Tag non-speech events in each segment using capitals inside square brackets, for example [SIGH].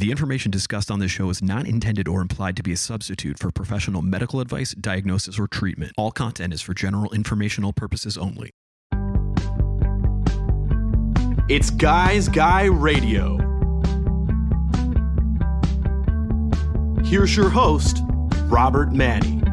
The information discussed on this show is not intended or implied to be a substitute for professional medical advice, diagnosis, or treatment. All content is for general informational purposes only. It's Guys Guy Radio. Here's your host, Robert Manni.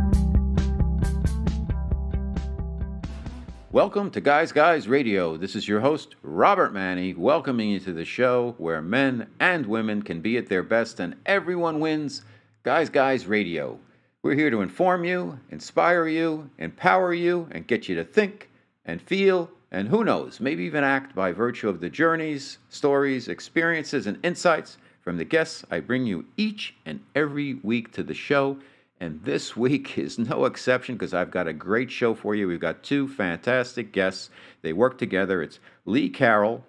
Welcome to Guys Guys Radio. This is your host, Robert Manni, welcoming you to the show where men and women can be at their best and everyone wins. Guys Guys Radio. We're here to inform you, inspire you, empower you, and get you to think and feel, and who knows, maybe even act by virtue of the journeys, stories, experiences, and insights from the guests I bring you each and every week to the show. And this [LAUGHS] week is no exception because I've got a great show for you. We've got two fantastic guests. They work together. It's Lee Carroll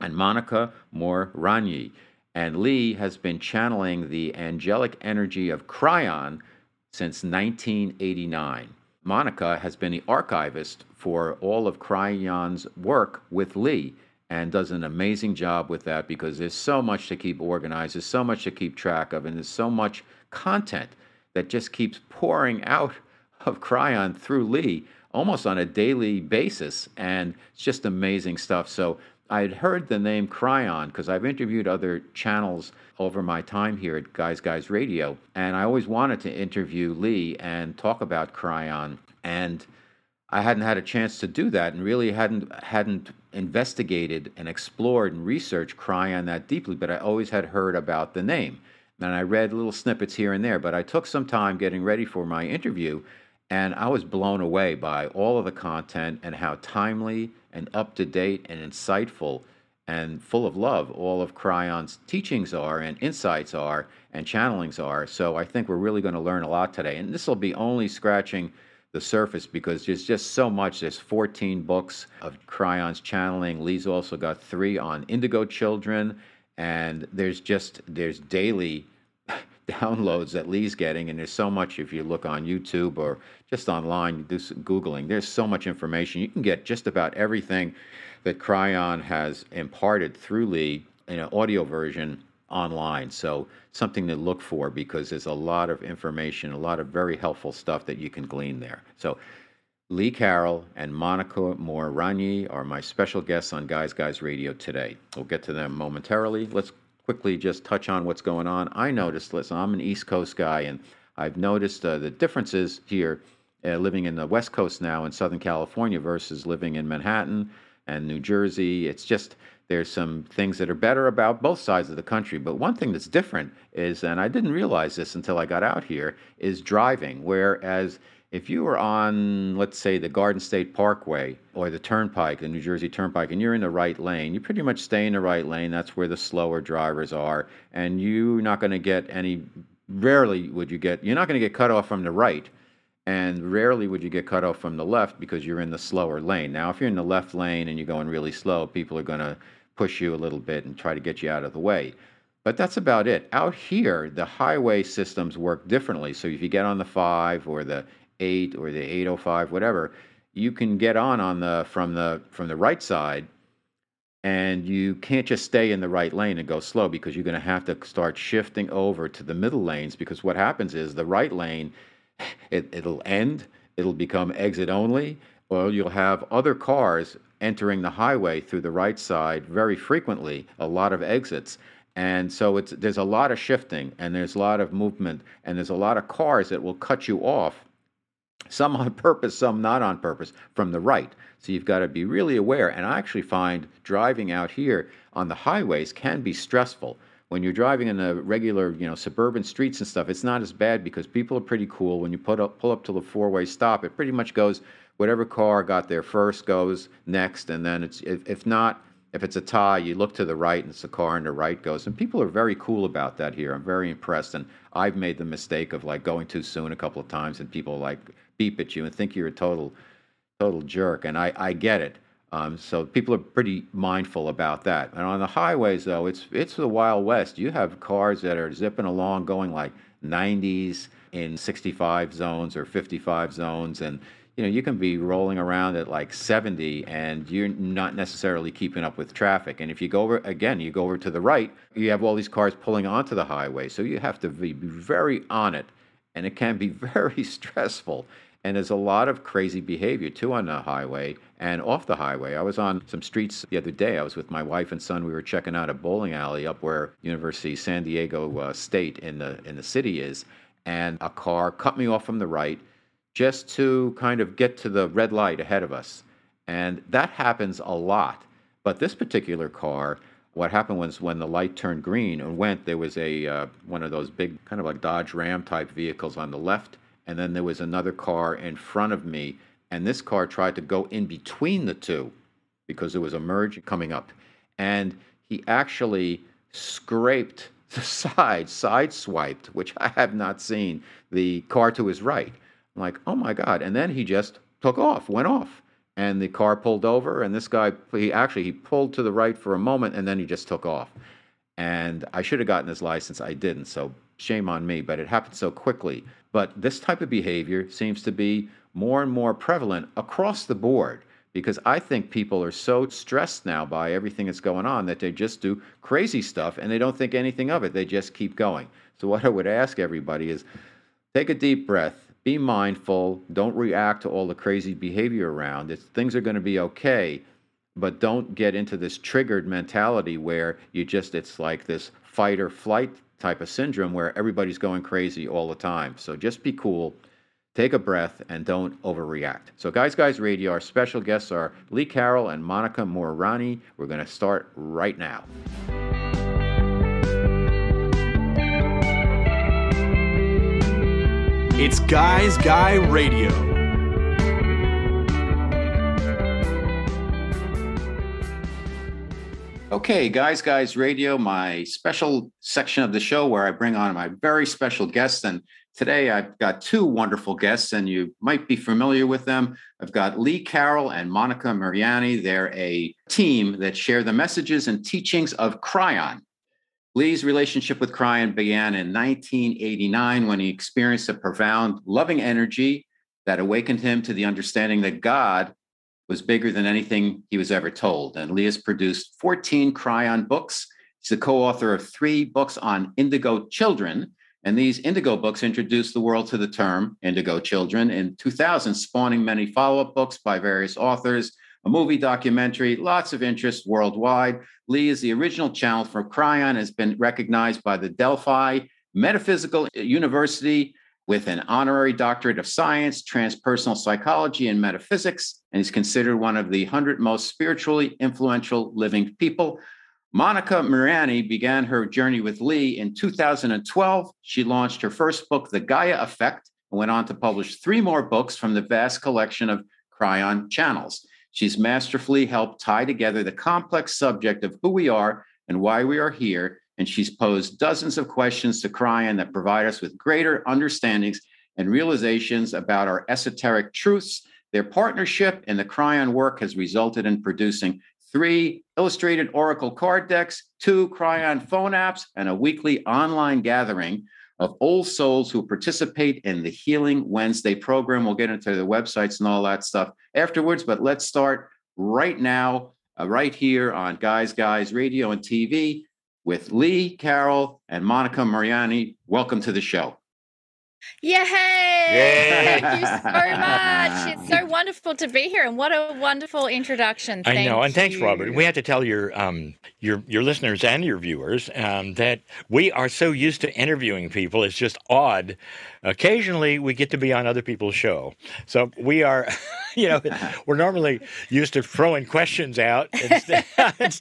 and Monica Muranyi. And Lee has been channeling the angelic energy of Kryon since 1989. Monica has been the archivist for all of Kryon's work with Lee and does an amazing job with that because there's so much to keep organized, there's so much to keep track of, and there's so much content that just keeps pouring out [LAUGHS] of Kryon through Lee almost on a daily basis. And it's just amazing stuff. So I had heard the name Kryon because I've interviewed other channels over my time here at Guys Guys Radio. And I always wanted to interview Lee and talk about Kryon. And I hadn't had a chance to do that and really hadn't hadn't investigated and explored and researched Kryon that deeply, but I always had heard about the name and I read little snippets here and there, but I took some time getting ready for my interview, and I was blown away by all of the content and how timely and up to date and insightful and full of love all of Kryon's teachings are and insights are and channelings are. So I think we're really going to learn a lot today. And this will be only scratching the surface because there's just so much. There's 14 books of Kryon's channeling. Lee's also got three on indigo children and there's just there's daily [LAUGHS] downloads that Lee's getting, and there's so much if you look on YouTube or just online, you do Googling, there's so much information. You can get just about everything that Kryon has imparted through Lee in an audio version online. So something to look for because there's a lot of information, a lot of very helpful stuff that you can glean there. So Lee Carroll and Monica Muranyi are my special guests on Guys Guys Radio today. We'll get to them momentarily. Let's quickly just touch on what's going on. I noticed, listen, I'm an East Coast guy, and I've noticed uh, the differences here uh, living in the West Coast now in Southern California versus living in Manhattan and New Jersey. It's just there's some things that are better about both sides of the country. But one thing that's different is, and I didn't realize this until I got out here, is driving. Whereas if you were on, let's say, the Garden State Parkway or the Turnpike, the New Jersey Turnpike, and you're in the right lane, you pretty much stay in the right lane. That's where the slower drivers are. And you're not going to get any, rarely would you get, you're not going to get cut off from the right. And rarely would you get cut off from the left because you're in the slower lane. Now, if you're in the left lane and you're going really slow, people are going to push you a little bit and try to get you out of the way. But that's about it. Out here, the highway systems work differently. So if you get on the 5 or the 8 or the 805 whatever you can get on on the from the from the right side and you can't just stay in the right lane and go slow because you're going to have to start shifting over to the middle lanes because what happens is the right lane [LAUGHS] it, it'll end it'll become exit only or you'll have other cars entering the highway through the right side very frequently a lot of exits. And so it's there's a lot of shifting and there's a lot of movement and there's a lot of cars that will cut you off some on purpose, some not on purpose, from the right. So you've got to be really aware. And I actually find driving out here on the highways can be stressful. When you're driving in the regular, you know, suburban streets and stuff, it's not as bad because people are pretty cool. When you put up, pull up to the four-way stop, it pretty much goes whatever car got there first goes next, and then it's if, if not if it's a tie, you look to the right and it's the car on the right goes. And people are very cool about that here. I'm very impressed. And I've made the mistake of like going too soon a couple of times and people like beep at you and think you're a total total jerk. And I, I get it. Um, so people are pretty mindful about that. And on the highways, though, it's it's the Wild West. You have cars that are zipping along, going like 90s in 65 zones or 55 zones, and you know, you can be rolling around at like 70 and you're not necessarily keeping up with traffic. And if you go over, again, you go over to the right, you have all these cars pulling onto the highway. So you have to be very on it. And it can be [LAUGHS] very stressful. And there's a lot of crazy behavior too on the highway and off the highway. I was on some streets the other day. I was with my wife and son. We were checking out a bowling alley up where University San Diego uh, State in the in the city is, and a car cut me off from the right just to kind of get to the red light ahead of us. And that happens a lot. But this particular car, what happened was when the light turned green and went, there was a uh, one of those big kind of like Dodge Ram type vehicles on the left, and then there was another car in front of me, and this car tried to go in between the two because there was a merge coming up, and he actually scraped [LAUGHS] the side, side swiped, which I have not seen the car to his right. I'm like, oh my God. And then he just took off, went off. And the car pulled over, and this guy, he actually, he pulled to the right for a moment, and then he just took off. And I should have gotten his license. I didn't. So shame on me, but it happened so quickly. But this type of behavior seems to be more and more prevalent across the board because I think people are so stressed now by everything that's going on that they just do crazy stuff and they don't think anything of it. They just keep going. So, what I would ask everybody is take a deep breath, be mindful. Don't react to all the crazy behavior around. It's, things are going to be okay, but don't get into this triggered mentality where you just, it's like this fight or flight type of syndrome where everybody's going crazy all the time. So just be cool, take a breath, and don't overreact. So, Guys Guys Radio, our special guests are Lee Carroll and Monica Muranyi. We're going to start right now. It's Guys Guy Radio. Okay, Guys Guys Radio, my special section of the show where I bring on my very special guests. And today I've got two wonderful guests, and you might be familiar with them. I've got Lee Carroll and Monica Muranyi. They're a team that share the messages and teachings of Kryon. Lee's relationship with Kryon began in 1989 when he experienced a profound loving energy that awakened him to the understanding that God was bigger than anything he was ever told. And Lee has produced 14 Kryon books. He's the co author of three books on indigo children. And these indigo books introduced the world to the term indigo children in 2000, spawning many follow up books by various authors a movie documentary, lots of interest worldwide. Lee is the original channel for Kryon, has been recognized by the Delphi Metaphysical University with an honorary doctorate of science, transpersonal psychology, and metaphysics, and is considered one of the 100 most spiritually influential living people. Monica Muranyi began her journey with Lee in 2012. She launched her first book, The Gaia Effect, and went on to publish three more books from the vast collection of Kryon channels. She's masterfully helped tie together the complex subject of who we are and why we are here. And she's posed dozens of questions to Kryon that provide us with greater understandings and realizations about our esoteric truths. Their partnership in the Kryon work has resulted in producing three illustrated Oracle card decks, two Kryon phone apps, and a weekly online gathering of old souls who participate in the Healing Wednesday program. We'll get into the websites and all that stuff afterwards, but let's start right now, uh, right here on Guys Guys Radio and TV with Lee Carroll and Monica Muranyi. Welcome to the show. Yay! Yay! Thank you so much. It's so wonderful to be here, and what a wonderful introduction. Thank I know, and thanks, you. Robert. We have to tell your um, your your listeners and your viewers um, that we are so used to interviewing people. It's just odd. Occasionally, we get to be on other people's show, so we are. [LAUGHS] You know, [LAUGHS] we're normally used to throwing questions out [LAUGHS] instead,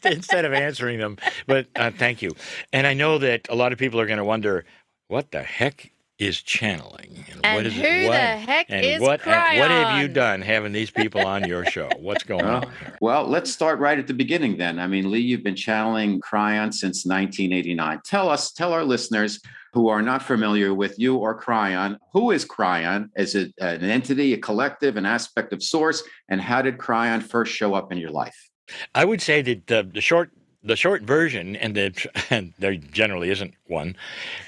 instead of answering them. But uh, thank you, and I know that a lot of people are going to wonder what the heck is channeling. And, and what is who it? What, the heck and is what, Kryon? what have you done having these people on your show? [LAUGHS] What's going well, on? Here? Well, let's start right at the beginning then. I mean, Lee, you've been channeling Kryon since 1989. Tell us, tell our listeners who are not familiar with you or Kryon who is Kryon Is it an entity, a collective, an aspect of source? And how did Kryon first show up in your life? I would say that the, the short the short version, and, the, [LAUGHS] and there generally isn't one,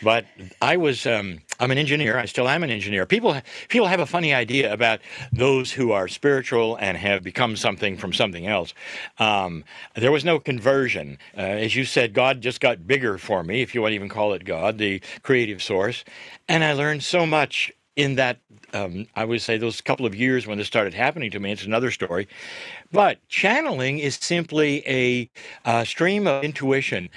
but I was um, I'm an engineer. I still am an engineer. People people have a funny idea about those who are spiritual and have become something from something else. Um, there was no conversion, uh, as you said. God just got bigger for me, if you want to even call it God, the creative source, and I learned so much in that um, I would say those couple of years when this started happening to me. It's another story, but channeling is simply a, a stream of intuition.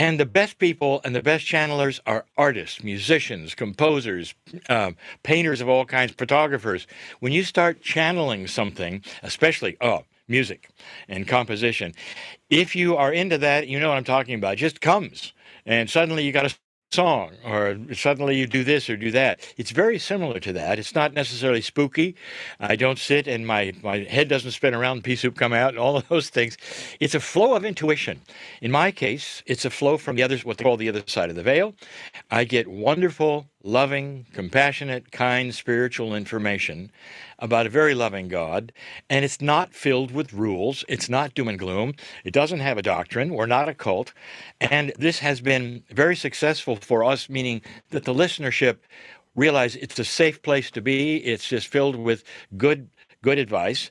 And the best people and the best channelers are artists, musicians, composers, uh, painters of all kinds, photographers. When you start channeling something, especially, oh, music and composition, if you are into that, you know what I'm talking about. It just comes. And suddenly you got to song or suddenly you do this or do that. It's very similar to that. It's not necessarily spooky. I don't sit and my my head doesn't spin around pea soup come out and all of those things. It's a flow of intuition. In my case it's a flow from the others what they call the other side of the veil. I get wonderful loving, compassionate, kind, spiritual information about a very loving God. And it's not filled with rules. It's not doom and gloom. It doesn't have a doctrine. We're not a cult. And this has been very successful for us, meaning that the listenership realize it's a safe place to be. It's just filled with good, good advice.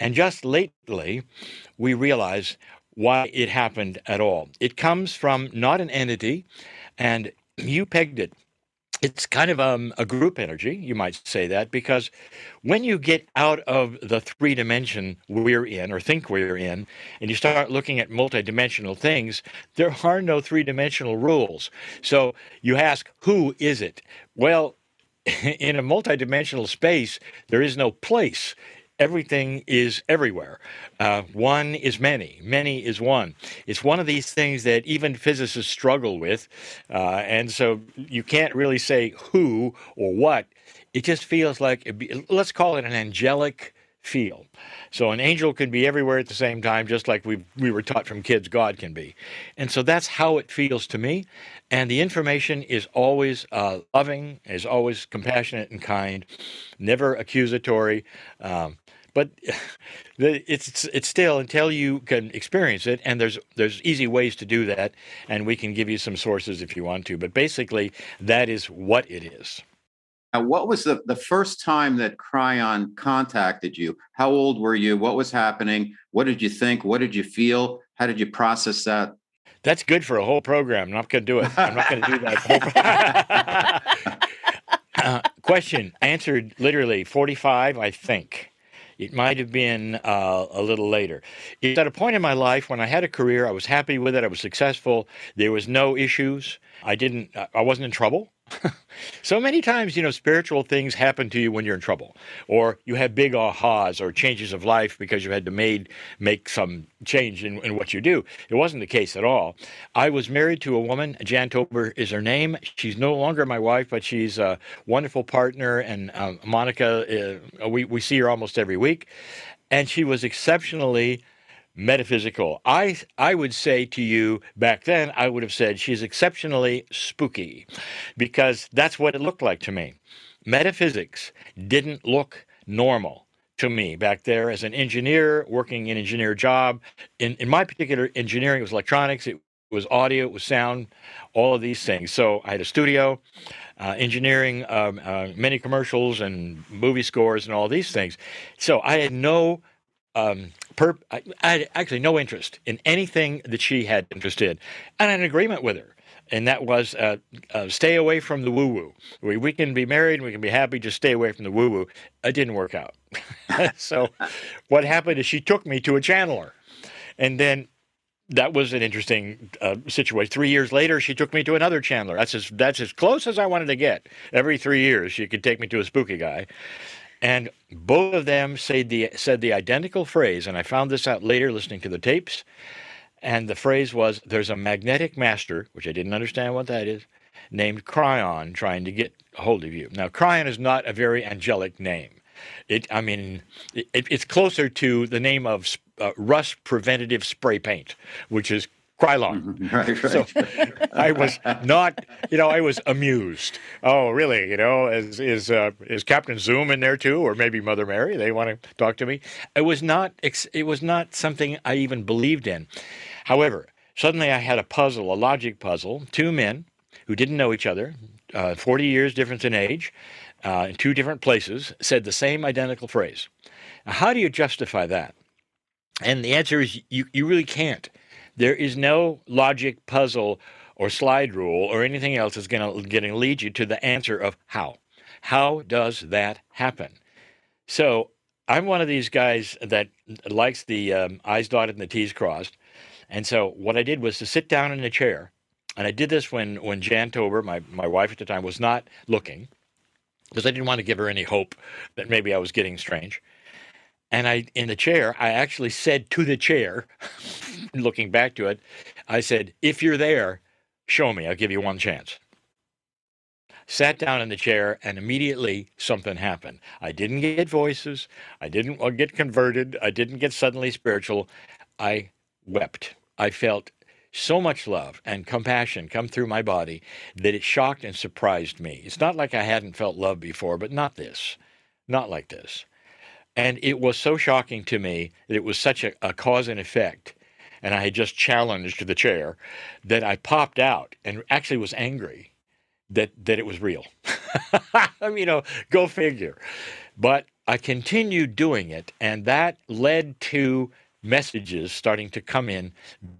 And just lately, we realize why it happened at all. It comes from not an entity, and you pegged it it's kind of um, a group energy, you might say that, because when you get out of the three dimension we're in or think we're in, and you start looking at multidimensional things, there are no three dimensional rules. So you ask, who is it? Well, [LAUGHS] in a multidimensional space, there is no place everything is everywhere. Uh, one is many, many is one. It's one of these things that even physicists struggle with. Uh, and so you can't really say who or what. It just feels like, be, let's call it an angelic feel. So an angel can be everywhere at the same time, just like we we were taught from kids God can be, and so that's how it feels to me. And the information is always uh, loving, is always compassionate and kind, never accusatory. Um, but [LAUGHS] it's it's still until you can experience it and there's there's easy ways to do that and we can give you some sources if you want to but basically that is what it is now, what was the, the first time that Kryon contacted you? How old were you? What was happening? What did you think? What did you feel? How did you process that? That's good for a whole program. I'm not going to do it. I'm not going to do that. [LAUGHS] uh, question answered literally 45, I think. It might have been uh, a little later. It's at a point in my life when I had a career, I was happy with it, I was successful, there was no issues. I didn't, I wasn't in trouble. [LAUGHS] so many times, you know, spiritual things happen to you when you're in trouble, or you have big ahas or changes of life because you had to made make some change in, in what you do. It wasn't the case at all. I was married to a woman. Jan Tober is her name. She's no longer my wife, but she's a wonderful partner. And um, Monica, uh, we we see her almost every week, and she was exceptionally metaphysical. I I would say to you back then, I would have said she's exceptionally spooky, because that's what it looked like to me. Metaphysics didn't look normal to me back there as an engineer working an engineer job. In in my particular engineering, it was electronics. It was audio, it was sound, all of these things. So I had a studio, uh, engineering, um, uh, many commercials and movie scores and all these things. So I had no um, per, I, I, had actually no interest in anything that she had interest in, and an agreement with her. And that was uh, uh, stay away from the woo woo. We, we can be married, and we can be happy, just stay away from the woo woo. It didn't work out. [LAUGHS] so, what happened is she took me to a channeler. And then that was an interesting uh, situation. Three years later, she took me to another channeler. That's as that's as close as I wanted to get. Every three years, she could take me to a spooky guy, and both of them said the, said the identical phrase, and I found this out later listening to the tapes. And the phrase was, There's a magnetic master, which I didn't understand what that is, named Kryon trying to get hold of you. Now, Kryon is not a very angelic name. It, I mean, it, it's closer to the name of uh, rust preventative spray paint, which is Krylon. Mm-hmm. Right, [LAUGHS] right. So [LAUGHS] I was not, you know, I was amused. Oh, really? You know, is is uh, is Captain Zoom in there too, or maybe Mother Mary? They want to talk to me. It was not. It was not something I even believed in. However, Suddenly, I had a puzzle, a logic puzzle. Two men who didn't know each other, uh, 40 years difference in age, uh, in two different places, said the same identical phrase. Now, how do you justify that? And the answer is you, you really can't. There is no logic puzzle or slide rule or anything else that's going to lead you to the answer of how. How does that happen? So I'm one of these guys that likes the um, I's dotted and the T's crossed. And so what I did was to sit down in a chair, and I did this when when Jan Tober, my my wife at the time, was not looking, because I didn't want to give her any hope that maybe I was getting strange. And I, in the chair, I actually said to the chair, [LAUGHS] looking back to it, I said, "If you're there, show me. I'll give you one chance." Sat down in the chair, and immediately something happened. I didn't get voices. I didn't uh, get converted. I didn't get suddenly spiritual. I wept. I felt so much love and compassion come through my body that it shocked and surprised me. It's not like I hadn't felt love before, but not this, not like this. And it was so shocking to me that it was such a, a cause and effect. And I had just challenged the chair that I popped out and actually was angry that, that it was real. [LAUGHS] I mean, you know, go figure. But I continued doing it, and that led to messages starting to come in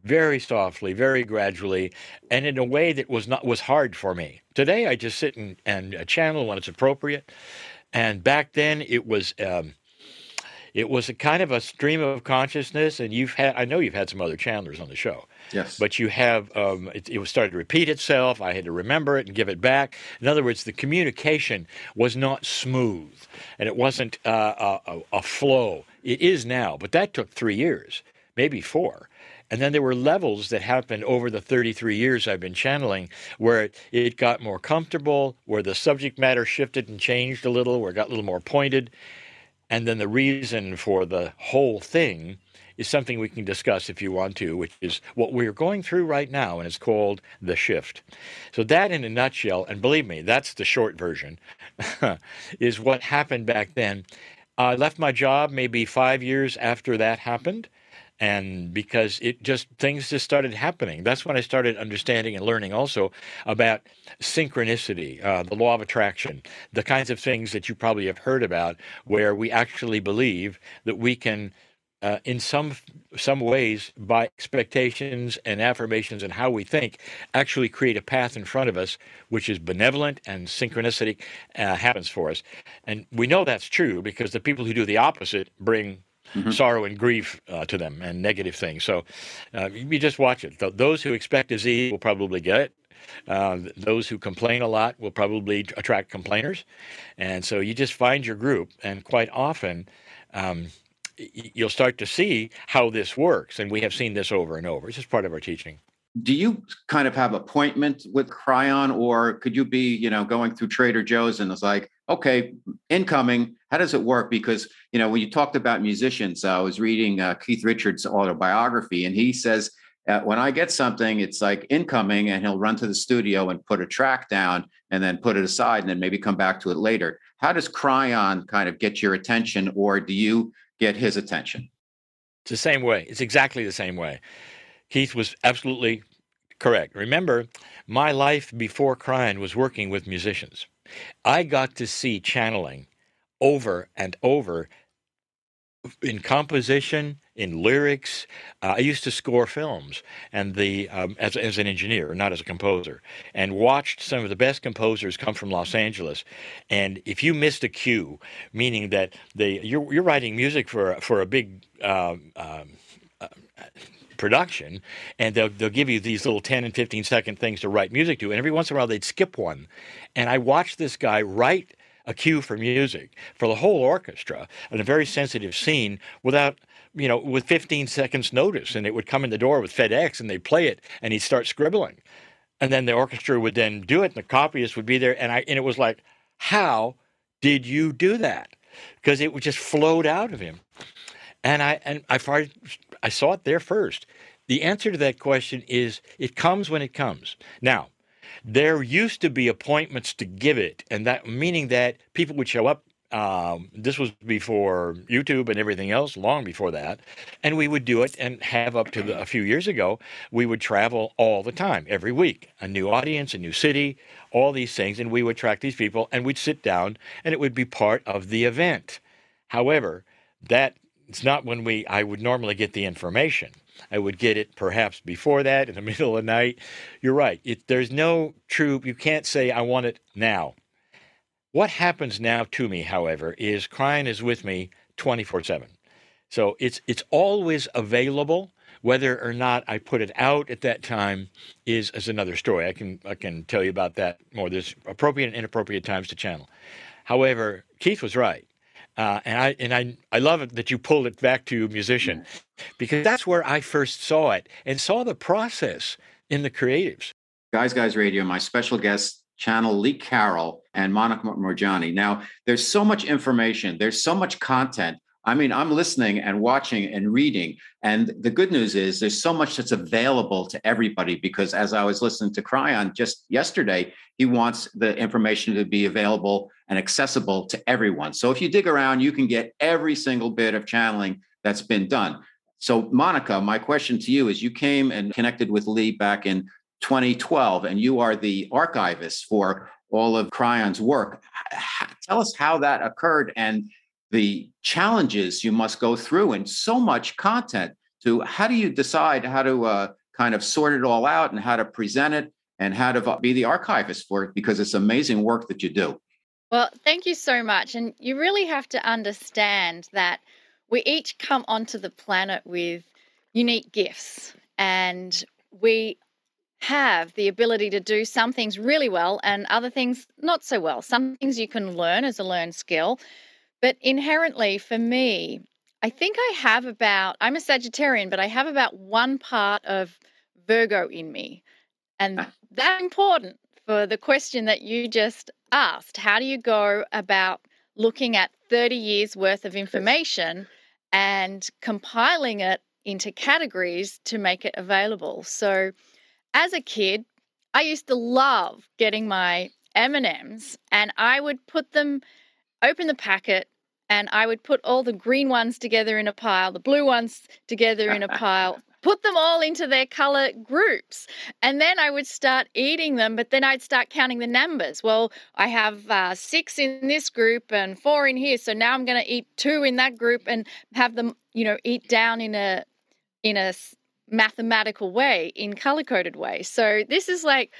very softly, very gradually, and in a way that was not was hard for me. Today, I just sit and, and channel when it's appropriate, and back then it was. Um, it was a kind of a stream of consciousness, and you've had—I know you've had some other channelers on the show, Yes. but you have um, it, it was started to repeat itself. I had to remember it and give it back. In other words, the communication was not smooth, and it wasn't uh, a, a, a flow. It is now, but that took three years, maybe four. And then there were levels that happened over the 33 years I've been channeling where it, it got more comfortable, where the subject matter shifted and changed a little, where it got a little more pointed. And then the reason for the whole thing is something we can discuss if you want to, which is what we're going through right now, and it's called the shift. So, that in a nutshell, and believe me, that's the short version, [LAUGHS] is what happened back then. I left my job maybe five years after that happened. And because it just, things just started happening. That's when I started understanding and learning also about synchronicity, uh, the law of attraction, the kinds of things that you probably have heard about, where we actually believe that we can uh, in some some ways by expectations and affirmations and how we think actually create a path in front of us which is benevolent and synchronicity uh, happens for us and we know that's true because the people who do the opposite bring sorrow and grief uh, to them and negative things so uh, you just watch it those who expect disease will probably get it uh, those who complain a lot will probably attract complainers and so you just find your group and quite often um, you'll start to see how this works. And we have seen this over and over. It's just part of our teaching. Do you kind of have appointment with Kryon, or could you be, you know, going through Trader Joe's and it's like, okay, incoming. How does it work? Because you know, when you talked about musicians, I was reading uh, Keith Richards' autobiography, and he says uh, when I get something, it's like incoming, and he'll run to the studio and put a track down, and then put it aside, and then maybe come back to it later. How does Kryon kind of get your attention, or do you get his attention? It's the same way. It's exactly the same way. Keith was absolutely correct. Remember, my life before Kryon was working with musicians. I got to see channeling over and over in composition, in lyrics. Uh, I used to score films, and the um, as as an engineer, not as a composer, and watched some of the best composers come from Los Angeles. And if you missed a cue, meaning that they you're you're writing music for for a big. Um, um, production and they'll, they'll give you these little 10 and 15 second things to write music to and every once in a while they'd skip one. And i watched this guy write a cue for music for the whole orchestra in a very sensitive scene without you know with 15 seconds notice and it would come in the door with fedex and they'd play it and he'd start scribbling. And then the orchestra would then do it and the copyist would be there and i and it was like how did you do that? Because it would just flowed out of him. And i and i i saw it there first the answer to that question is it comes when it comes now there used to be appointments to give it, and that meaning that people would show up Um, this was before YouTube and everything else, long before that. And we would do it and have up to the, a few years ago, we would travel all the time, every week, a new audience, a new city, all these things. And we would track these people and we'd sit down and it would be part of the event. However, that it's not when we I would normally get the information. I would get it perhaps before that in the [LAUGHS] middle of the night. You're right. It, there's no true. You can't say I want it now. What happens now to me, however, is Kryon is with me 24/7. So it's it's always available. Whether or not I put it out at that time is, is another story. I can I can tell you about that more. There's appropriate and inappropriate times to channel. However, Keith was right. Uh, and I and I I love it that you pulled it back to musician, because that's where I first saw it and saw the process in the creatives. Guys Guys Radio, my special guest channel Lee Carroll and Monica Muranyi. Now, there's so much information, there's so much content. I mean, I'm listening and watching and reading. And the good news is there's so much that's available to everybody because as I was listening to Kryon just yesterday, he wants the information to be available and accessible to everyone. So if you dig around, you can get every single bit of channeling that's been done. So, Monica, my question to you is you came and connected with Lee back in 2012, and you are the archivist for all of Kryon's work. Tell us how that occurred and the challenges you must go through and so much content to how do you decide how to uh, kind of sort it all out and how to present it and how to be the archivist for it because it's amazing work that you do. Well, thank you so much. And you really have to understand that we each come onto the planet with unique gifts and we have the ability to do some things really well and other things not so well. Some things you can learn as a learned skill, but inherently for me, I think I have about, I'm a Sagittarian, but I have about one part of Virgo in me. And ah. that's important for the question that you just asked. How do you go about looking at 30 years worth of information and compiling it into categories to make it available? So, as a kid, I used to love getting my M&Ms and I would put them open the packet and I would put all the green ones together in a pile, the blue ones together in a [LAUGHS] pile, put them all into their color groups. And then I would start eating them, but then I'd start counting the numbers. Well, I have uh, six in this group and four in here. So now I'm going to eat two in that group and have them, you know, eat down in a, in a mathematical way, in color coded way. So this is like,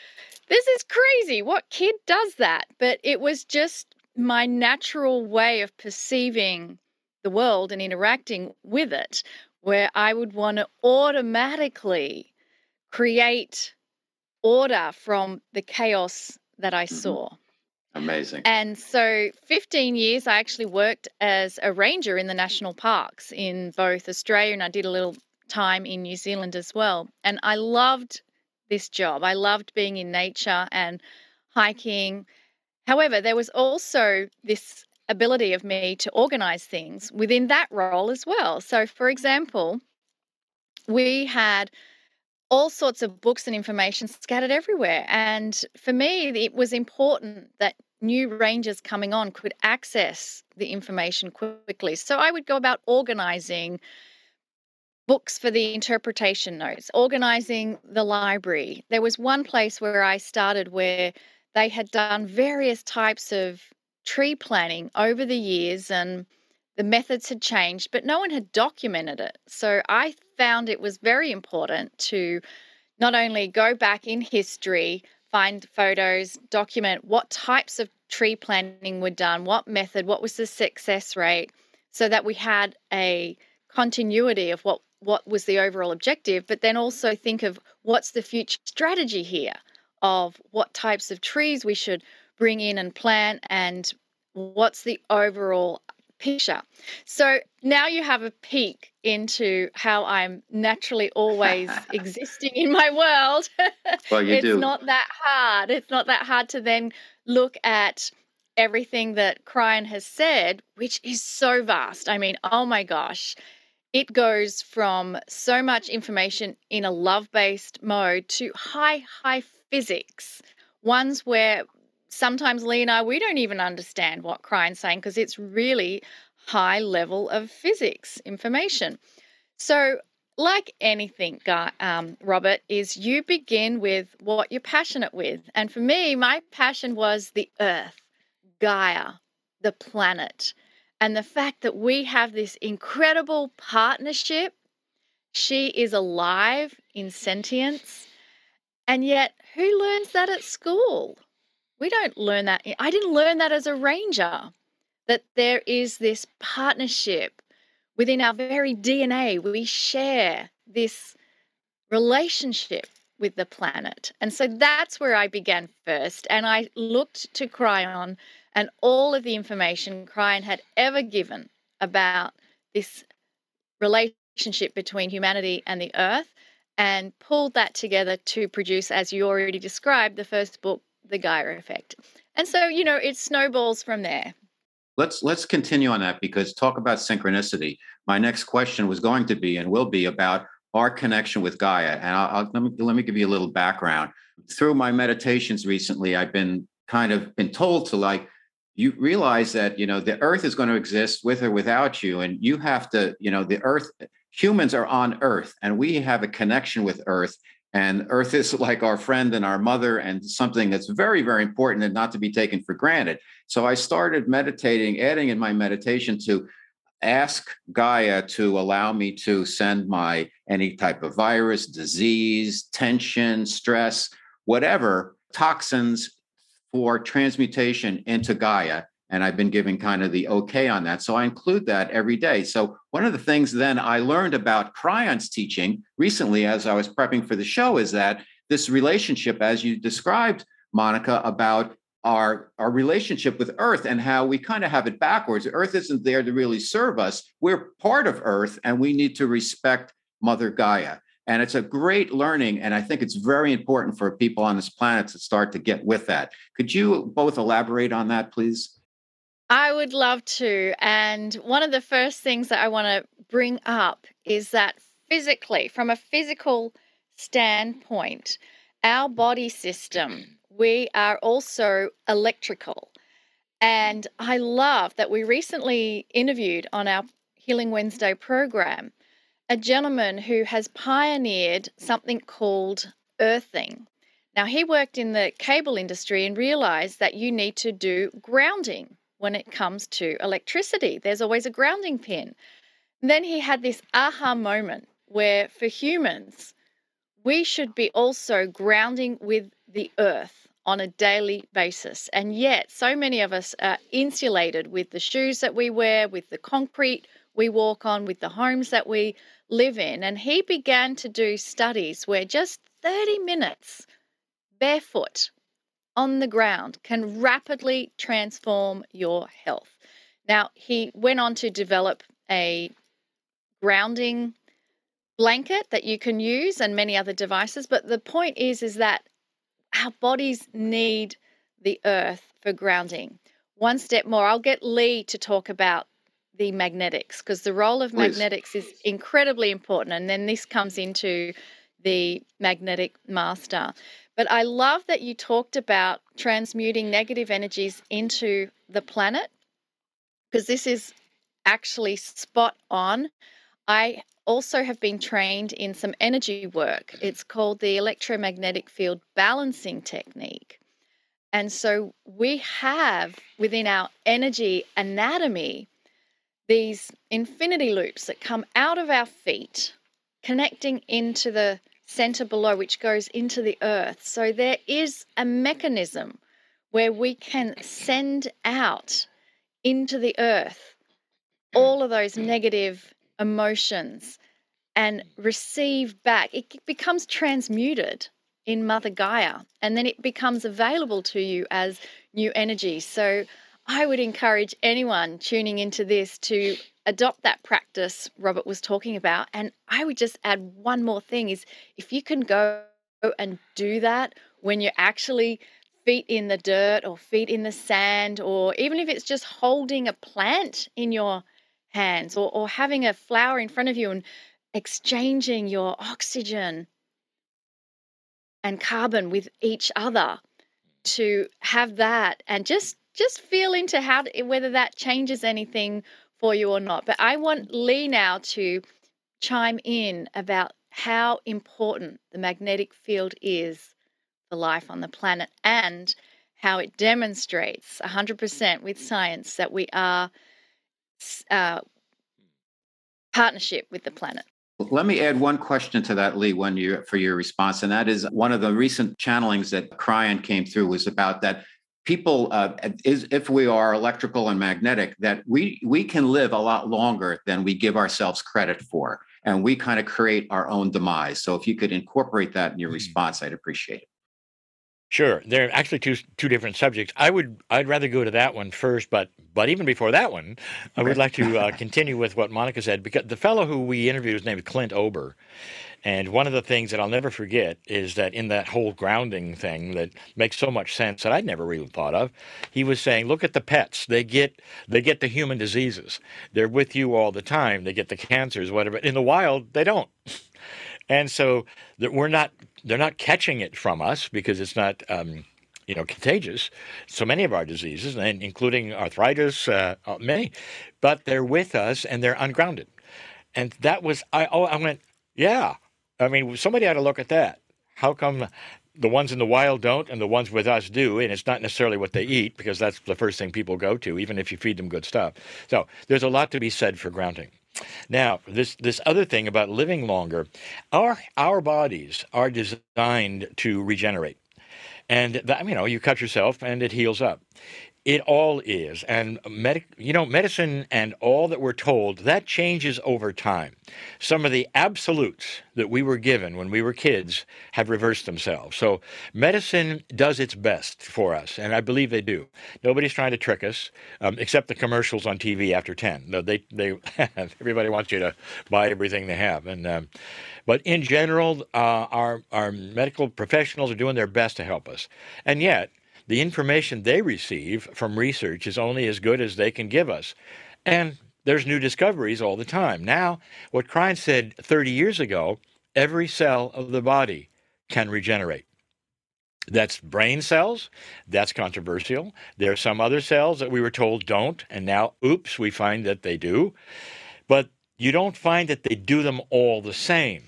this is crazy. What kid does that? But it was just my natural way of perceiving the world and interacting with it where I would want to automatically create order from the chaos that I mm-hmm. saw. Amazing. And so 15 years I actually worked as a ranger in the national parks in both Australia and I did a little time in New Zealand as well. And I loved this job. I loved being in nature and hiking. However, there was also this ability of me to organize things within that role as well. So, for example, we had all sorts of books and information scattered everywhere. And for me, it was important that new rangers coming on could access the information quickly. So I would go about organizing books for the interpretation notes, organizing the library. There was one place where I started where they had done various types of tree planting over the years and the methods had changed, but no one had documented it. So I found it was very important to not only go back in history, find photos, document what types of tree planting were done, what method, what was the success rate, so that we had a continuity of what what was the overall objective, but then also think of what's the future strategy here of what types of trees we should bring in and plant and what's the overall picture. So now you have a peek into how I'm naturally always [LAUGHS] existing in my world. [LAUGHS] Well, you it's do. not that hard. It's not that hard to then look at everything that Kryon has said, which is so vast. I mean, oh my gosh. It goes from so much information in a love based mode to high, high physics, ones where sometimes Lee and I, we don't even understand what Kryon's saying because it's really high level of physics information. So, like anything, um, Robert, is you begin with what you're passionate with. And for me, my passion was the earth, Gaia, the planet, and the fact that we have this incredible partnership. She is alive in sentience. And yet, who learns that at school? We don't learn that. I didn't learn that as a ranger, that there is this partnership within our very DNA. We share this relationship with the planet. And so that's where I began first. And I looked to Kryon and all of the information Kryon had ever given about this relationship between humanity and the earth and pulled that together to produce, as you already described, the first book, The Gaia Effect. And so, you know, it snowballs from there. Let's let's continue on that because talk about synchronicity. My next question was going to be and will be about our connection with Gaia. And I'll, I'll, let me let me give you a little background. Through my meditations recently, I've been kind of been told to like you realize that you know the earth is going to exist with or without you and you have to you know the earth humans are on earth and we have a connection with earth and earth is [LAUGHS] like our friend and our mother and something that's very very important and not to be taken for granted so i started meditating adding in my meditation to ask gaia to allow me to send my any type of virus disease tension stress whatever toxins for transmutation into Gaia. And I've been giving kind of the okay on that. So I include that every day. So one of the things then I learned about Kryon's teaching recently as I was prepping for the show is that this relationship, as you described, Monica, about our, our relationship with Earth and how we kind of have it backwards. Earth isn't there to really serve us. We're part of Earth and we need to respect Mother Gaia. And it's a great learning. And I think it's very important for people on this planet to start to get with that. Could you both elaborate on that, please? I would love to. And one of the first things that I want to bring up is that physically, from a physical standpoint, our body system, we are also electrical. And I love that we recently interviewed on our Healing Wednesday program a gentleman who has pioneered something called earthing. Now, he worked in the cable industry and realized that you need to do grounding when it comes to electricity. There's always a grounding pin. And then he had this aha moment where, for humans, we should be also grounding with the earth on a daily basis. And yet, so many of us are insulated with the shoes that we wear, with the concrete we walk on, with the homes that we live in. And he began to do studies where just 30 minutes barefoot on the ground can rapidly transform your health. Now, he went on to develop a grounding blanket that you can use and many other devices, but the point is is that our bodies need the earth for grounding. One step more, I'll get Lee to talk about the magnetics because the role of Please. magnetics is incredibly important. And then this comes into the magnetic master. But I love that you talked about transmuting negative energies into the planet because this is actually spot on. I also have been trained in some energy work. It's called the electromagnetic field balancing technique. And so we have within our energy anatomy these infinity loops that come out of our feet, connecting into the center below, which goes into the earth. So there is a mechanism where we can send out into the earth all of those negative emotions and receive back. It becomes transmuted in Mother Gaia and then it becomes available to you as new energy. So I would encourage anyone tuning into this to adopt that practice Robert was talking about. And I would just add one more thing is if you can go and do that when you're actually feet in the dirt or feet in the sand, or even if it's just holding a plant in your hands or, or having a flower in front of you and exchanging your oxygen and carbon with each other to have that and just just feel into how whether that changes anything for you or not. But I want Lee now to chime in about how important the magnetic field is for life on the planet and how it demonstrates 100% with science that we are uh, partnership with the planet. Let me add one question to that, Lee, when you for your response, and that is one of the recent channelings that Kryon came through was about that people uh, is if we are electrical and magnetic that we we can live a lot longer than we give ourselves credit for and we kind of create our own demise. So if you could incorporate that in your mm-hmm. response i'd appreciate it. Sure, there are actually two two different subjects. I would I'd rather go to that one first, but but even before that one, I would like to uh, [LAUGHS] continue with what Monica said because the fellow who we interviewed is named Clint Ober, and one of the things that I'll never forget is that in that whole grounding thing that makes so much sense that I'd never really thought of, he was saying, look at the pets. They get they get the human diseases. They're with you all the time. They get the cancers, whatever. In the wild, they don't. [LAUGHS] And so that we're not they're not catching it from us because it's not um, you know contagious. So many of our diseases, and including arthritis, uh, uh, many, but they're with us and they're ungrounded. And that was I. Oh, I went. Yeah. I mean, somebody ought to look at that. How come the ones in the wild don't and the ones with us do? And it's not necessarily what they eat because that's the first thing people go to, even if you feed them good stuff. So there's a lot to be said for grounding. Now, this this other thing about living longer, our our bodies are designed to regenerate, and that, you know you cut yourself and it heals up. It all is. And you know, medicine and all that we're told, that changes over time. Some of the absolutes that we were given when we were kids have reversed themselves. So medicine does its best for us, and I believe they do. Nobody's trying to trick us, um, except the commercials on TV after 10. No, they, they, [LAUGHS] everybody wants you to buy everything they have. And, um, but in general, uh, our, our medical professionals are doing their best to help us. And yet, the information they receive from research is only as good as they can give us. And there's new discoveries all the time. Now, what Kryon said 30 years ago every cell of the body can regenerate. That's brain cells. That's controversial. There are some other cells that we were told don't, and now, oops, we find that they do. But you don't find that they do them all the same.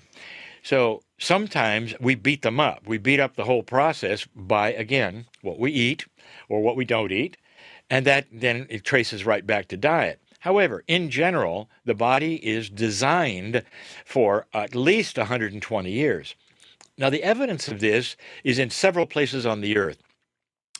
So sometimes we beat them up. We beat up the whole process by, again, what we eat or what we don't eat, and that then it traces right back to diet. However, in general, the body is designed for at least 120 years. Now, the evidence of this is in several places on the earth.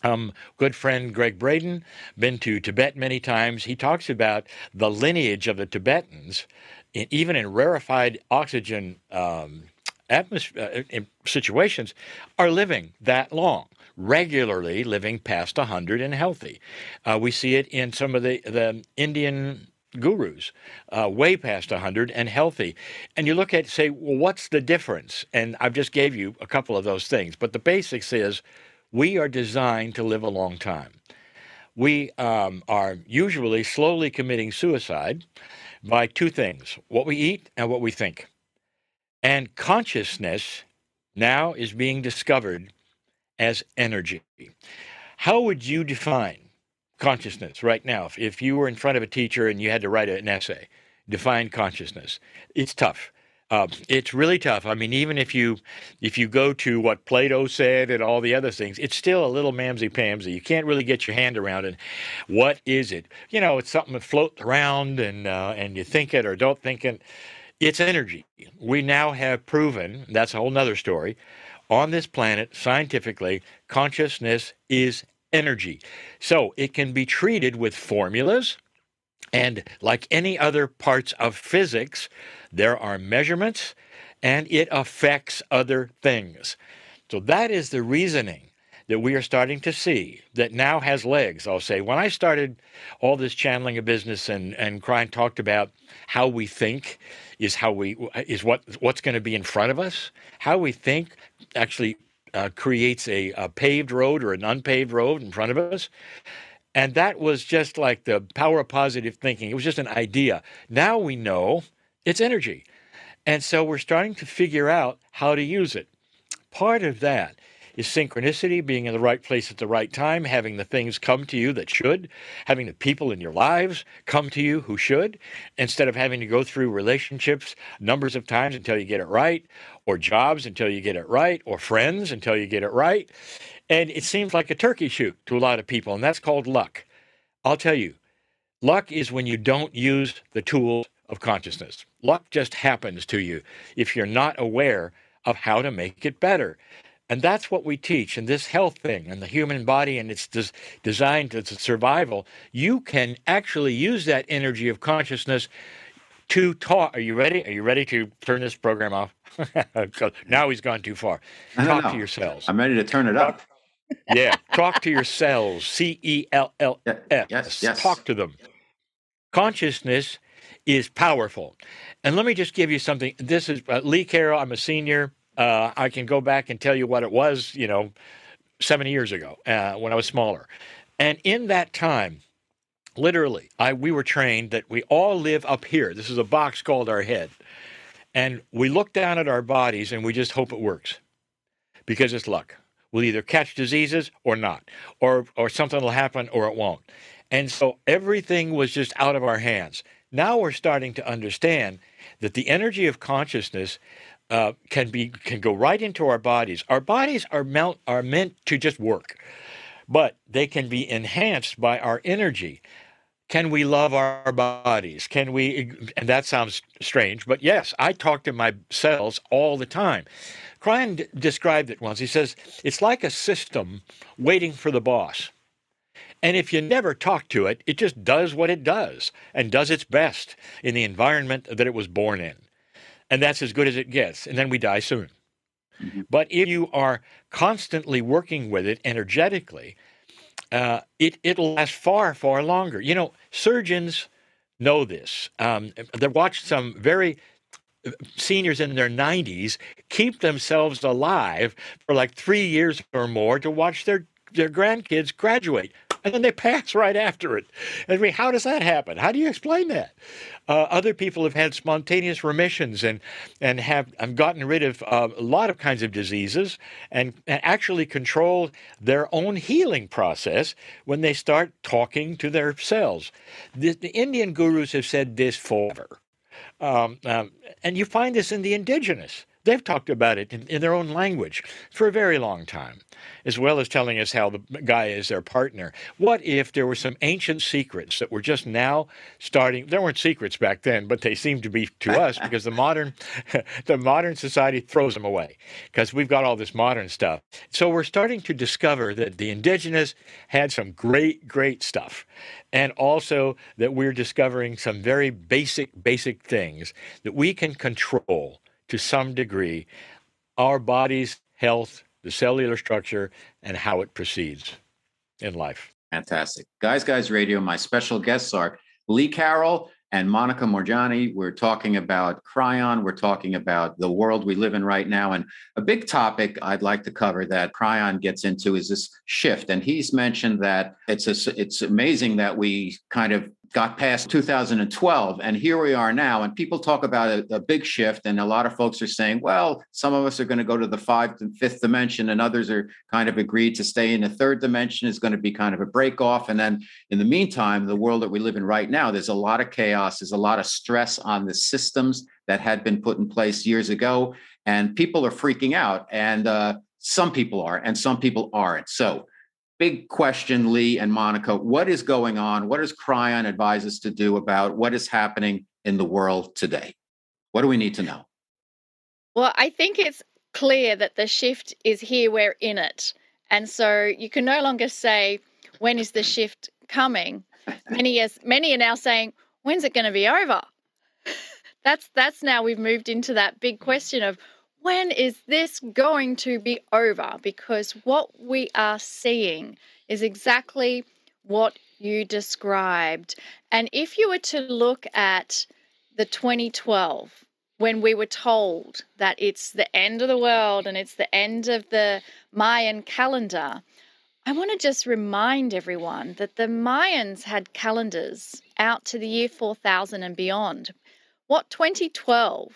Um, good friend Gregg Braden, been to Tibet many times. He talks about the lineage of the Tibetans, even in rarefied oxygen um, atmosphere, uh, situations, are living that long regularly living past 100 and healthy. Uh, we see it in some of the, the Indian gurus, uh, way past 100 and healthy. And you look at, say, well, what's the difference? And I've just gave you a couple of those things. But the basics is we are designed to live a long time. We um, are usually slowly committing suicide by two things what we eat and what we think. And consciousness now is being discovered as energy. How would you define consciousness right now? If, if you were in front of a teacher and you had to write an essay, define consciousness. It's tough. Uh, it's really tough. I mean, even if you if you go to what Plato said and all the other things, it's still a little mamsy pamsy. You can't really get your hand around it. What is it? You know, it's something that floats around and uh, and you think it or don't think it. It's energy. We now have proven. That's a whole nother story on this planet, scientifically, consciousness is energy. So it can be treated with formulas. And like any other parts of physics, there are measurements and it affects other things. So that is the reasoning that we are starting to see that now has legs. I'll say, when I started all this channeling of business and, and talked about how we think is how we is what what's going to be in front of us. How we think actually uh, creates a, a paved road or an unpaved road in front of us. And that was just like the power of positive thinking. It was just an idea. Now we know it's energy. And so we're starting to figure out how to use it. Part of that is synchronicity, being in the right place at the right time, having the things come to you that should, having the people in your lives come to you who should, instead of having to go through relationships numbers of times until you get it right, or jobs until you get it right, or friends until you get it right. And it seems like a turkey shoot to a lot of people, and that's called luck. I'll tell you, luck is when you don't use the tools of consciousness. Luck just happens to you if you're not aware of how to make it better. And that's what we teach in this health thing and the human body and it's des- designed as survival. You can actually use that energy of consciousness to talk. Are you ready? Are you ready to turn this program off? [LAUGHS] now he's gone too far. Talk no. to your cells. I'm ready to turn it up. [LAUGHS] yeah, talk to your cells. C E L L yes, yes. Talk to them. Consciousness is powerful. And let me just give you something. This is uh, Lee Carroll. I'm a senior. Uh, I can go back and tell you what it was, you know, 70 years ago uh, when I was smaller. And in that time, literally, I we were trained that we all live up here. This is a box called our head. And we look down at our bodies and we just hope it works because it's luck. We'll either catch diseases or not, or, or something will happen or it won't. And so everything was just out of our hands. Now we're starting to understand that the energy of consciousness uh, can be can go right into our bodies. Our bodies are mount, are meant to just work, but they can be enhanced by our energy. Can we love our bodies? Can we? And that sounds strange, but yes, I talk to my cells all the time. Kryon d- described it once. He says it's like a system waiting for the boss. And if you never talk to it, it just does what it does and does its best in the environment that it was born in. And that's as good as it gets. And then we die soon. But if you are constantly working with it energetically, uh, it, it'll last far, far longer. You know, surgeons know this. Um, they watched some very uh, seniors in their 90s keep themselves alive for like three years or more to watch their, their grandkids graduate. And then they pass right after it. I mean, how does that happen? How do you explain that? Uh, other people have had spontaneous remissions and and have, have gotten rid of uh, a lot of kinds of diseases and, and actually controlled their own healing process when they start talking to their cells. The, the Indian gurus have said this forever. Um, um, and you find this in the indigenous. They've talked about it in, in their own language for a very long time, as well as telling us how the guy is their partner. What if there were some ancient secrets that were just now starting? There weren't secrets back then, but they seem to be to us [LAUGHS] because the modern, [LAUGHS] the modern society throws them away because we've got all this modern stuff. So we're starting to discover that the indigenous had some great, great stuff, and also that we're discovering some very basic, basic things that we can control to some degree our body's health, the cellular structure, and how it proceeds in life. Fantastic. Guys, Guys Radio, my special guests are Lee Carroll and Monica Muranyi. We're talking about Kryon. We're talking about the world we live in right now. And a big topic I'd like to cover that Kryon gets into is this shift. And he's mentioned that it's a, it's amazing that we kind of got past 2012 and here we are now and people talk about a, a, big shift and a lot of folks are saying well some of us are going to go to the fifth and fifth dimension and others are kind of agreed to stay in the third dimension is going to be kind of a break off and then in the meantime the world that we live in right now there's a lot of chaos there's a lot of stress on the systems that had been put in place years ago and people are freaking out and uh, some people are and some people aren't so big question, Lee and Monica. What is going on? What does Kryon advise us to do about what is happening in the world today? What do we need to know? Well, I think it's clear that the shift is here, we're in it. And so you can no longer say, when is the shift coming? [LAUGHS] Many, as, many are now saying, when's it going to be over? [LAUGHS] That's that's now we've moved into that big question of when is this going to be over? Because what we are seeing is exactly what you described. And if you were to look at the 2012, when we were told that it's the end of the world and it's the end of the Mayan calendar, I want to just remind everyone that the Mayans had calendars out to the year 4000 and beyond. What 2012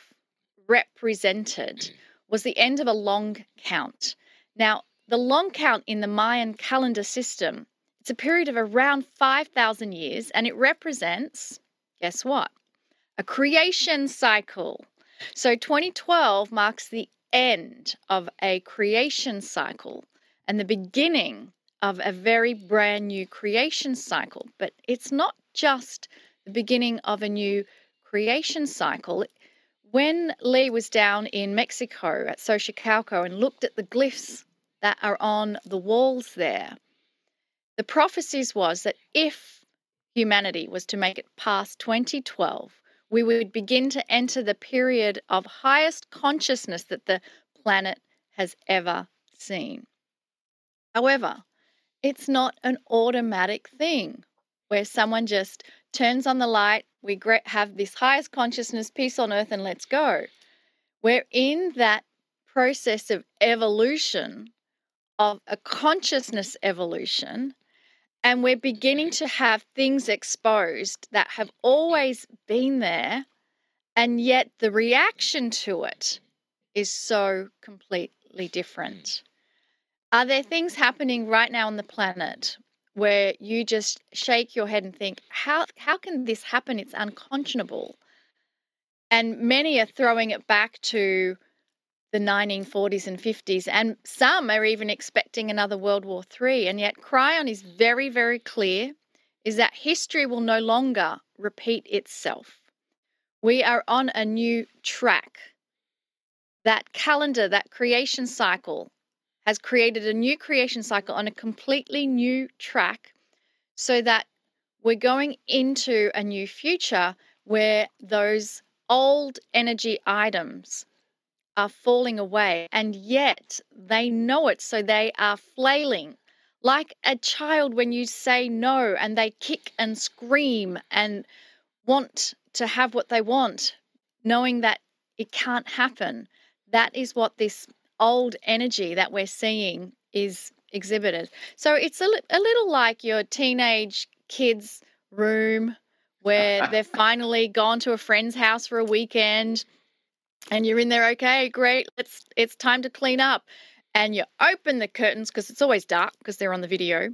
represented mm. was the end of a long count. Now, the long count in the Mayan calendar system, it's a period of around 5,000 years and it represents, guess what? A creation cycle. So 2012 marks the end of a creation cycle and the beginning of a very brand new creation cycle. But it's not just the beginning of a new creation cycle. When Lee was down in Mexico at Xochicalco and looked at the glyphs that are on the walls there, the prophecies was that if humanity was to make it past 2012, we would begin to enter the period of highest consciousness that the planet has ever seen. However, it's not an automatic thing where someone just turns on the light, we have this highest consciousness, peace on earth, and let's go. We're in that process of evolution, of a consciousness evolution, and we're beginning to have things exposed that have always been there, and yet the reaction to it is so completely different. Are there things happening right now on the planet where you just shake your head and think, how, how can this happen? It's unconscionable. And many are throwing it back to the 1940s and 50s, and some are even expecting another World War III. And yet, Kryon is very, very clear is that history will no longer repeat itself. We are on a new track. That calendar, that creation cycle, has created a new creation cycle on a completely new track so that we're going into a new future where those old energy items are falling away, and yet they know it, so they are flailing. Like a child when you say no and they kick and scream and want to have what they want, knowing that it can't happen. That is what this old energy that we're seeing is exhibited. So it's a, a little like your teenage kids' room where [LAUGHS] they've finally gone to a friend's house for a weekend and you're in there okay great it's it's time to clean up. And you open the curtains because it's always dark because they're on the video.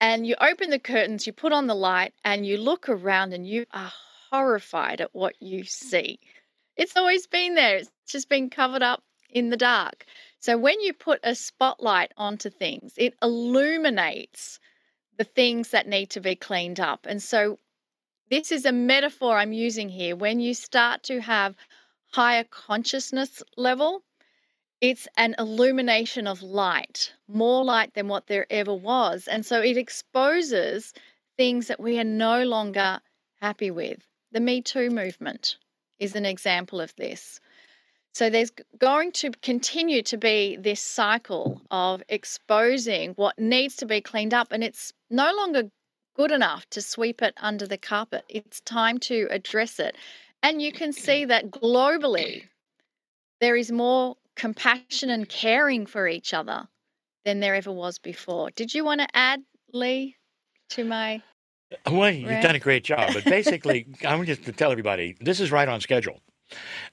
And you open the curtains you put on the light and you look around and you are horrified at what you see. It's always been there. It's just been covered up in the dark so when you put a spotlight onto things it illuminates the things that need to be cleaned up and so this is a metaphor i'm using here when you start to have higher consciousness level, it's an illumination of light, more light than what there ever was. And so it exposes things that we are no longer happy with. The Me Too movement is an example of this. So there's going to continue to be this cycle of exposing what needs to be cleaned up, and it's no longer good enough to sweep it under the carpet. It's time to address it. And you can see that globally, there is more compassion and caring for each other than there ever was before. Did you want to add, Lee, to my? Well, you've done a great job. But basically, [LAUGHS] I'm just to tell everybody this is right on schedule.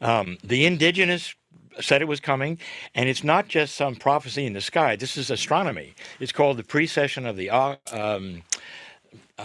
Um, the indigenous said it was coming, and it's not just some prophecy in the sky. This is astronomy. It's called the precession of the uh, um,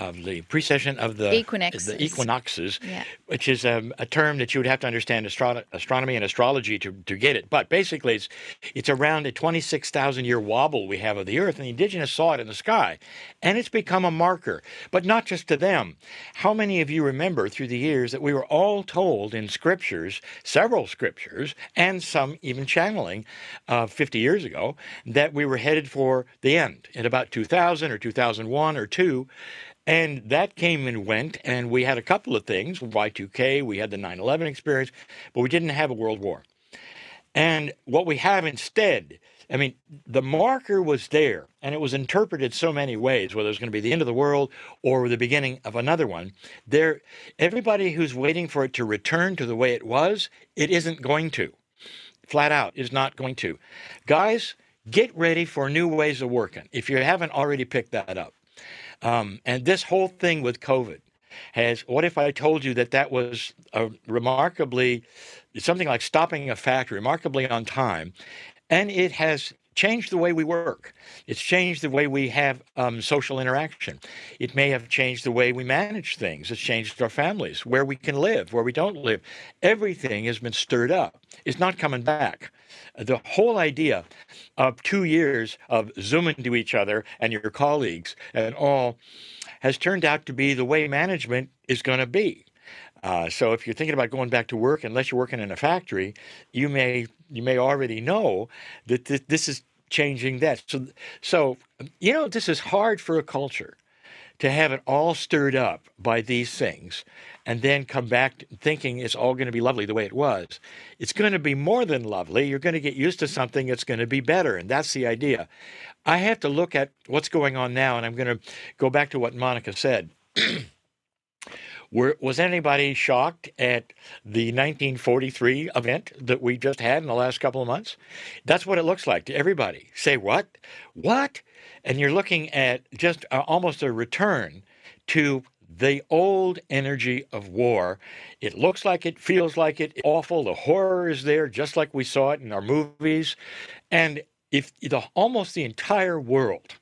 of the precession of the equinoxes, the equinoxes yeah. which is um, a term that you would have to understand astro- astronomy and astrology to, to get it. But basically, it's, it's around a 26,000 year wobble we have of the Earth, and the indigenous saw it in the sky. And it's become a marker, but not just to them. How many of you remember through the years that we were all told in scriptures, several scriptures, and some even channeling uh, 50 years ago, that we were headed for the end in about 2000 or 2001 or 2? And that came and went, and we had a couple of things Y2K, we had the 9 11 experience, but we didn't have a world war. And what we have instead, I mean, the marker was there, and it was interpreted so many ways, whether it's going to be the end of the world or the beginning of another one. There, everybody who's waiting for it to return to the way it was, it isn't going to. Flat out, is not going to. Guys, get ready for new ways of working if you haven't already picked that up. Um, and this whole thing with COVID has, what if I told you that that was a remarkably, something like stopping a factory, remarkably on time, and it has changed the way we work. It's changed the way we have um, social interaction. It may have changed the way we manage things. It's changed our families, where we can live, where we don't live. Everything has been stirred up. It's not coming back. The whole idea of two years of zooming to each other and your colleagues and all has turned out to be the way management is going to be. Uh, so if you're thinking about going back to work, unless you're working in a factory, you may you may already know that th- this is changing that. So so you know this is hard for a culture to have it all stirred up by these things and then come back thinking it's all going to be lovely the way it was. It's going to be more than lovely. You're going to get used to something that's going to be better. And that's the idea. I have to look at what's going on now, and I'm going to go back to what Monica said. [CLEARS THROAT] Were, was anybody shocked at the 1943 event that we just had in the last couple of months? That's what it looks like to everybody. Say, what? What? And you're looking at just uh, almost a return to the old energy of war. It looks like it, feels like it, awful. The horror is there, just like we saw it in our movies. And if the, almost the entire world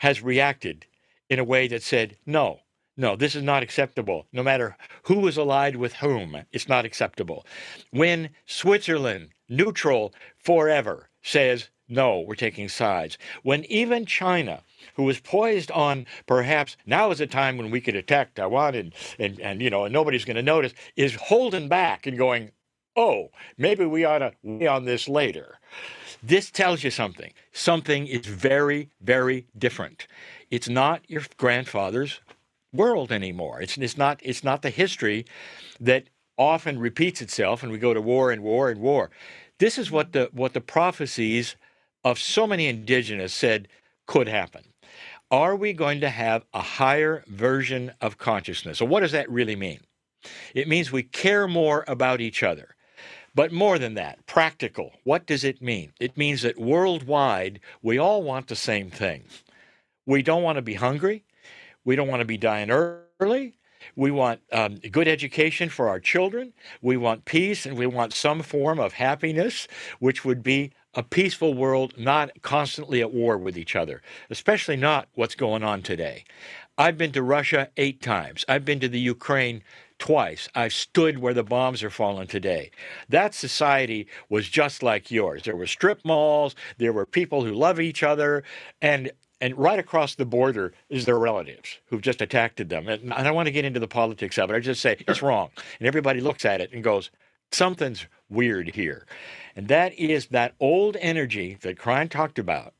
has reacted in a way that said, no, no, this is not acceptable. No matter who is allied with whom, it's not acceptable. When Switzerland, neutral forever, says, no, we're taking sides. When even China, who was poised on perhaps now is a time when we could attack Taiwan and, and, and you know, and nobody's going to notice, is holding back and going, oh, maybe we ought to be on this later. This tells you something. Something is very, very different. It's not your grandfather's world anymore. It's, it's not it's not the history that often repeats itself and we go to war and war and war. This is what the what the prophecies of so many indigenous said could happen. Are we going to have a higher version of consciousness? So what does that really mean? It means we care more about each other. But more than that, practical. What does it mean? It means that worldwide, we all want the same thing. We don't want to be hungry. We don't want to be dying early. We want um, good education for our children. We want peace and we want some form of happiness, which would be a peaceful world, not constantly at war with each other, especially not what's going on today. I've been to Russia eight times. I've been to the Ukraine twice. I've stood where the bombs are falling today. That society was just like yours. There were strip malls, there were people who love each other, and and right across the border is their relatives who've just attacked them. And I don't want to get into the politics of it. I just say it's wrong. And everybody looks at it and goes, something's weird here. And that is that old energy that Kryon talked about,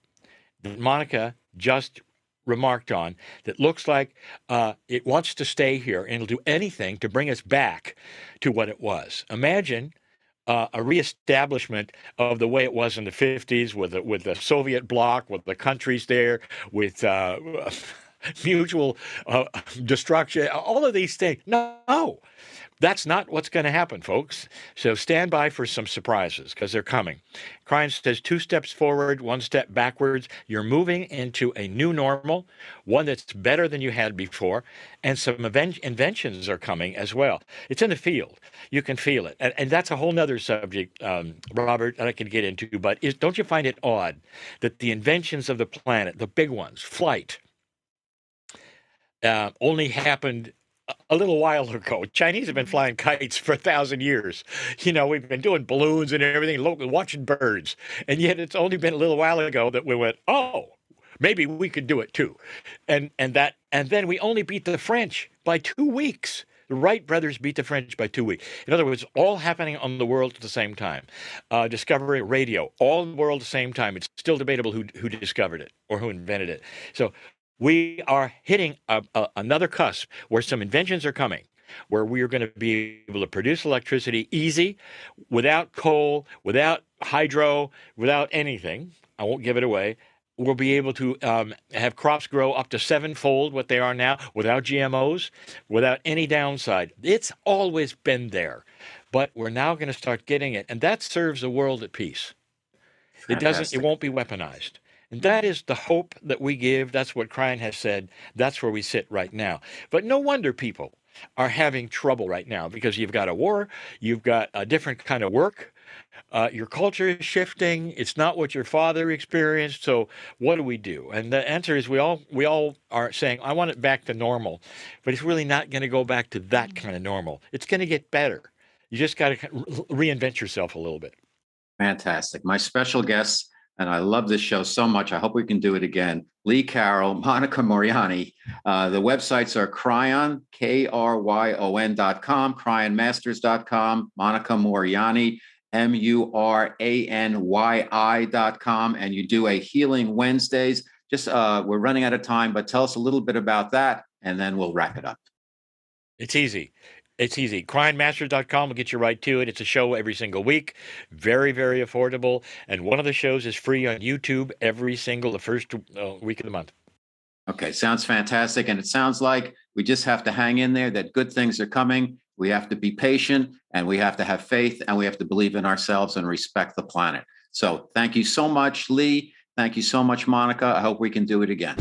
that Monica just remarked on, that looks like uh, it wants to stay here and it'll do anything to bring us back to what it was. Imagine uh, a reestablishment of the way it was in the 50s with the, with the Soviet bloc, with the countries there, with uh, [LAUGHS] mutual uh, destruction, all of these things. No, that's not what's going to happen, folks. So stand by for some surprises because they're coming. Kryon says two steps forward, one step backwards. You're moving into a new normal, one that's better than you had before, and some inventions are coming as well. It's in the field. You can feel it. And, and that's a whole other subject, um, Robert, that I can get into. But is, don't you find it odd that the inventions of the planet, the big ones, flight, uh, only happened a little while ago. Chinese have been flying kites for a thousand years. You know, we've been doing balloons and everything, watching birds. And yet it's only been a little while ago that we went, oh, maybe we could do it too. And and that and then we only beat the French by two weeks. The Wright brothers beat the French by two weeks. In other words, all happening on the world at the same time. Uh, discovery radio, all the world at the same time. It's still debatable who who discovered it or who invented it. So we are hitting a, a, another cusp where some inventions are coming where we are going to be able to produce electricity easy without coal, without hydro, without anything. I won't give it away. We'll be able to um, have crops grow up to sevenfold what they are now without GMOs, without any downside. It's always been there, but we're now going to start getting it, and that serves the world at peace. Fantastic. It doesn't. It won't be weaponized. And that is the hope that we give. That's what Kryon has said. That's where we sit right now. But no wonder people are having trouble right now because you've got a war, you've got a different kind of work, uh, your culture is shifting. It's not what your father experienced. So what do we do? And the answer is we all we all are saying I want it back to normal, but it's really not going to go back to that mm. kind of normal. It's going to get better. You just got to reinvent yourself a little bit. Fantastic. My special guest, and I love this show so much. I hope we can do it again. Lee Carroll, [LAUGHS] Monica Muranyi. Uh, the websites are Kryon, K R Y O N dot com, KryonMasters.com, Monica Muranyi, M U R A N Y I dot com. And you do a Healing Wednesdays. Just uh, we're running out of time, but tell us a little bit about that, and then we'll wrap it up. It's easy. It's easy. KryonMasters.com will get you right to it. It's a show every single week. Very, very affordable. And one of the shows is free on YouTube every single the first uh, week of the month. Okay, sounds fantastic. And it sounds like we just have to hang in there, that good things are coming. We have to be patient and we have to have faith and we have to believe in ourselves and respect the planet. So thank you so much, Lee. Thank you so much, Monica. I hope we can do it again.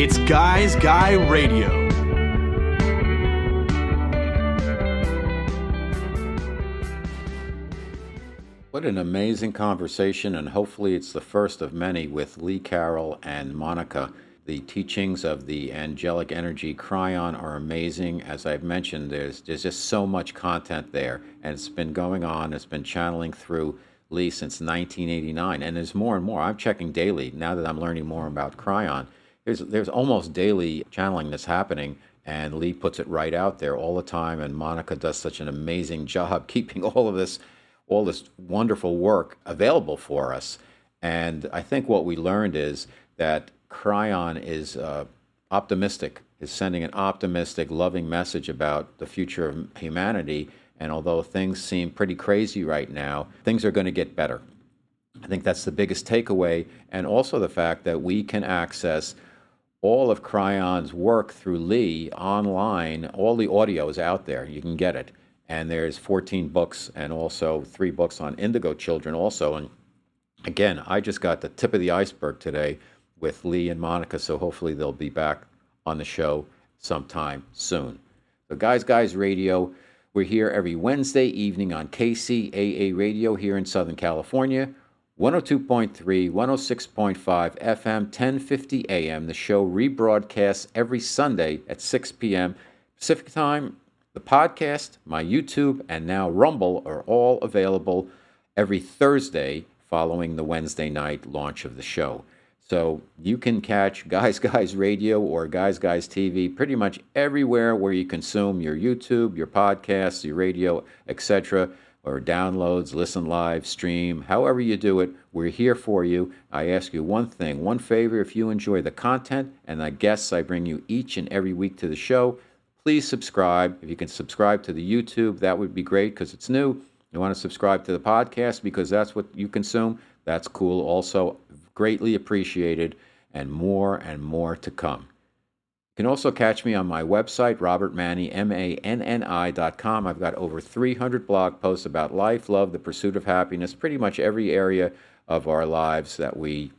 It's Guys Guy Radio. What an amazing conversation, and hopefully, it's the first of many with Lee Carroll and Monica. The teachings of the angelic energy Kryon are amazing. As I've mentioned, there's, there's just so much content there, and it's been going on, it's been channeling through Lee since 1989, and there's more and more. I'm checking daily now that I'm learning more about Kryon there's there's almost daily channeling that's happening and Lee puts it right out there all the time and Monica does such an amazing [LAUGHS] job keeping all of this all this wonderful work available for us. And I think what we learned is that Kryon is uh, optimistic is sending an optimistic loving message about the future of humanity. And although things seem pretty crazy right now things are going to get better. I think that's the biggest takeaway and also the fact that we can access all of Kryon's work through Lee online. All the audio is out there. You can get it. And there's 14 books and also three books on indigo children also. And again, I just got the tip of the iceberg today with Lee and Monica. So hopefully they'll be back on the show sometime soon. So, Guys Guys Radio, we're here every Wednesday evening on KCAA Radio here in Southern California. 102.3, 106.5 FM, 1050 AM. The show rebroadcasts every Sunday at 6 p.m. Pacific Time. The podcast, my YouTube, and now Rumble are all available every Thursday following the Wednesday night launch of the show. So you can catch Guys [LAUGHS] Guys Radio or Guys Guys TV pretty much everywhere where you consume your YouTube, your podcasts, your radio, etc or downloads, listen live, stream, however you do it, we're here for you. I ask you one thing, one favor if you enjoy the content and the guests I bring you each and every week to the show, please subscribe. If you can subscribe to the YouTube, that would be great because it's new. You want to subscribe to the podcast because that's what you consume, that's cool. Also, greatly appreciated, and more and more to come. You can also catch me on my website, robertmanni, M-A-N-N-I dot com. I've got over 300 blog posts about life, love, the pursuit of happiness, pretty much every area of our lives that we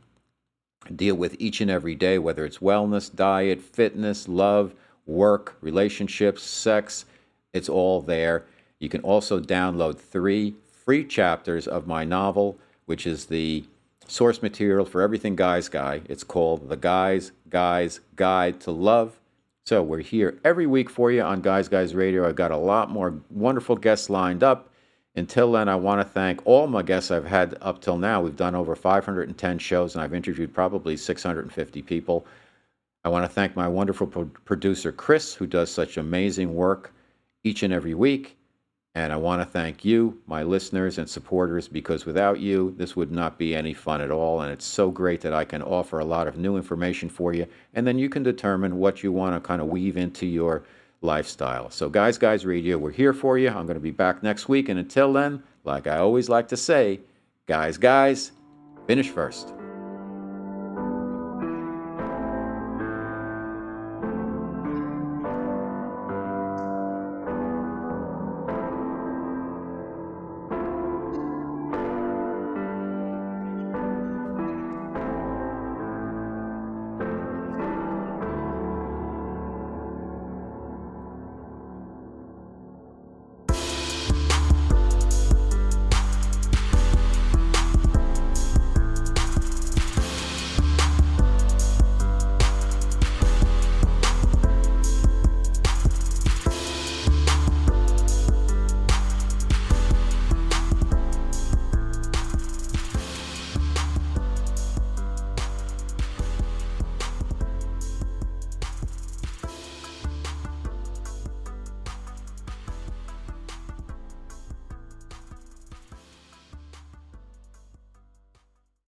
deal with each and every day, whether it's wellness, diet, fitness, love, work, relationships, sex, it's all there. You can also download three free chapters of my novel, which is the source material for Everything Guys Guy. It's called The Guys Guys Guide to Love. So we're here every week for you on Guys Guys Radio. I've got a lot more wonderful guests lined up. Until then, I want to thank all my guests I've had up till now. We've done over 510 shows and I've interviewed probably 650 people. I want to thank my wonderful pro- producer, Chris, who does such amazing work each and every week. And I want to thank you, my listeners and supporters, because without you, this would not be any fun at all. And it's so great that I can offer a lot of new information for you. And then you can determine what you want to kind of weave into your lifestyle. So, Guys, Guys Radio, we're here for you. I'm going to be back next week. And until then, like I always like to say, guys, guys, finish first.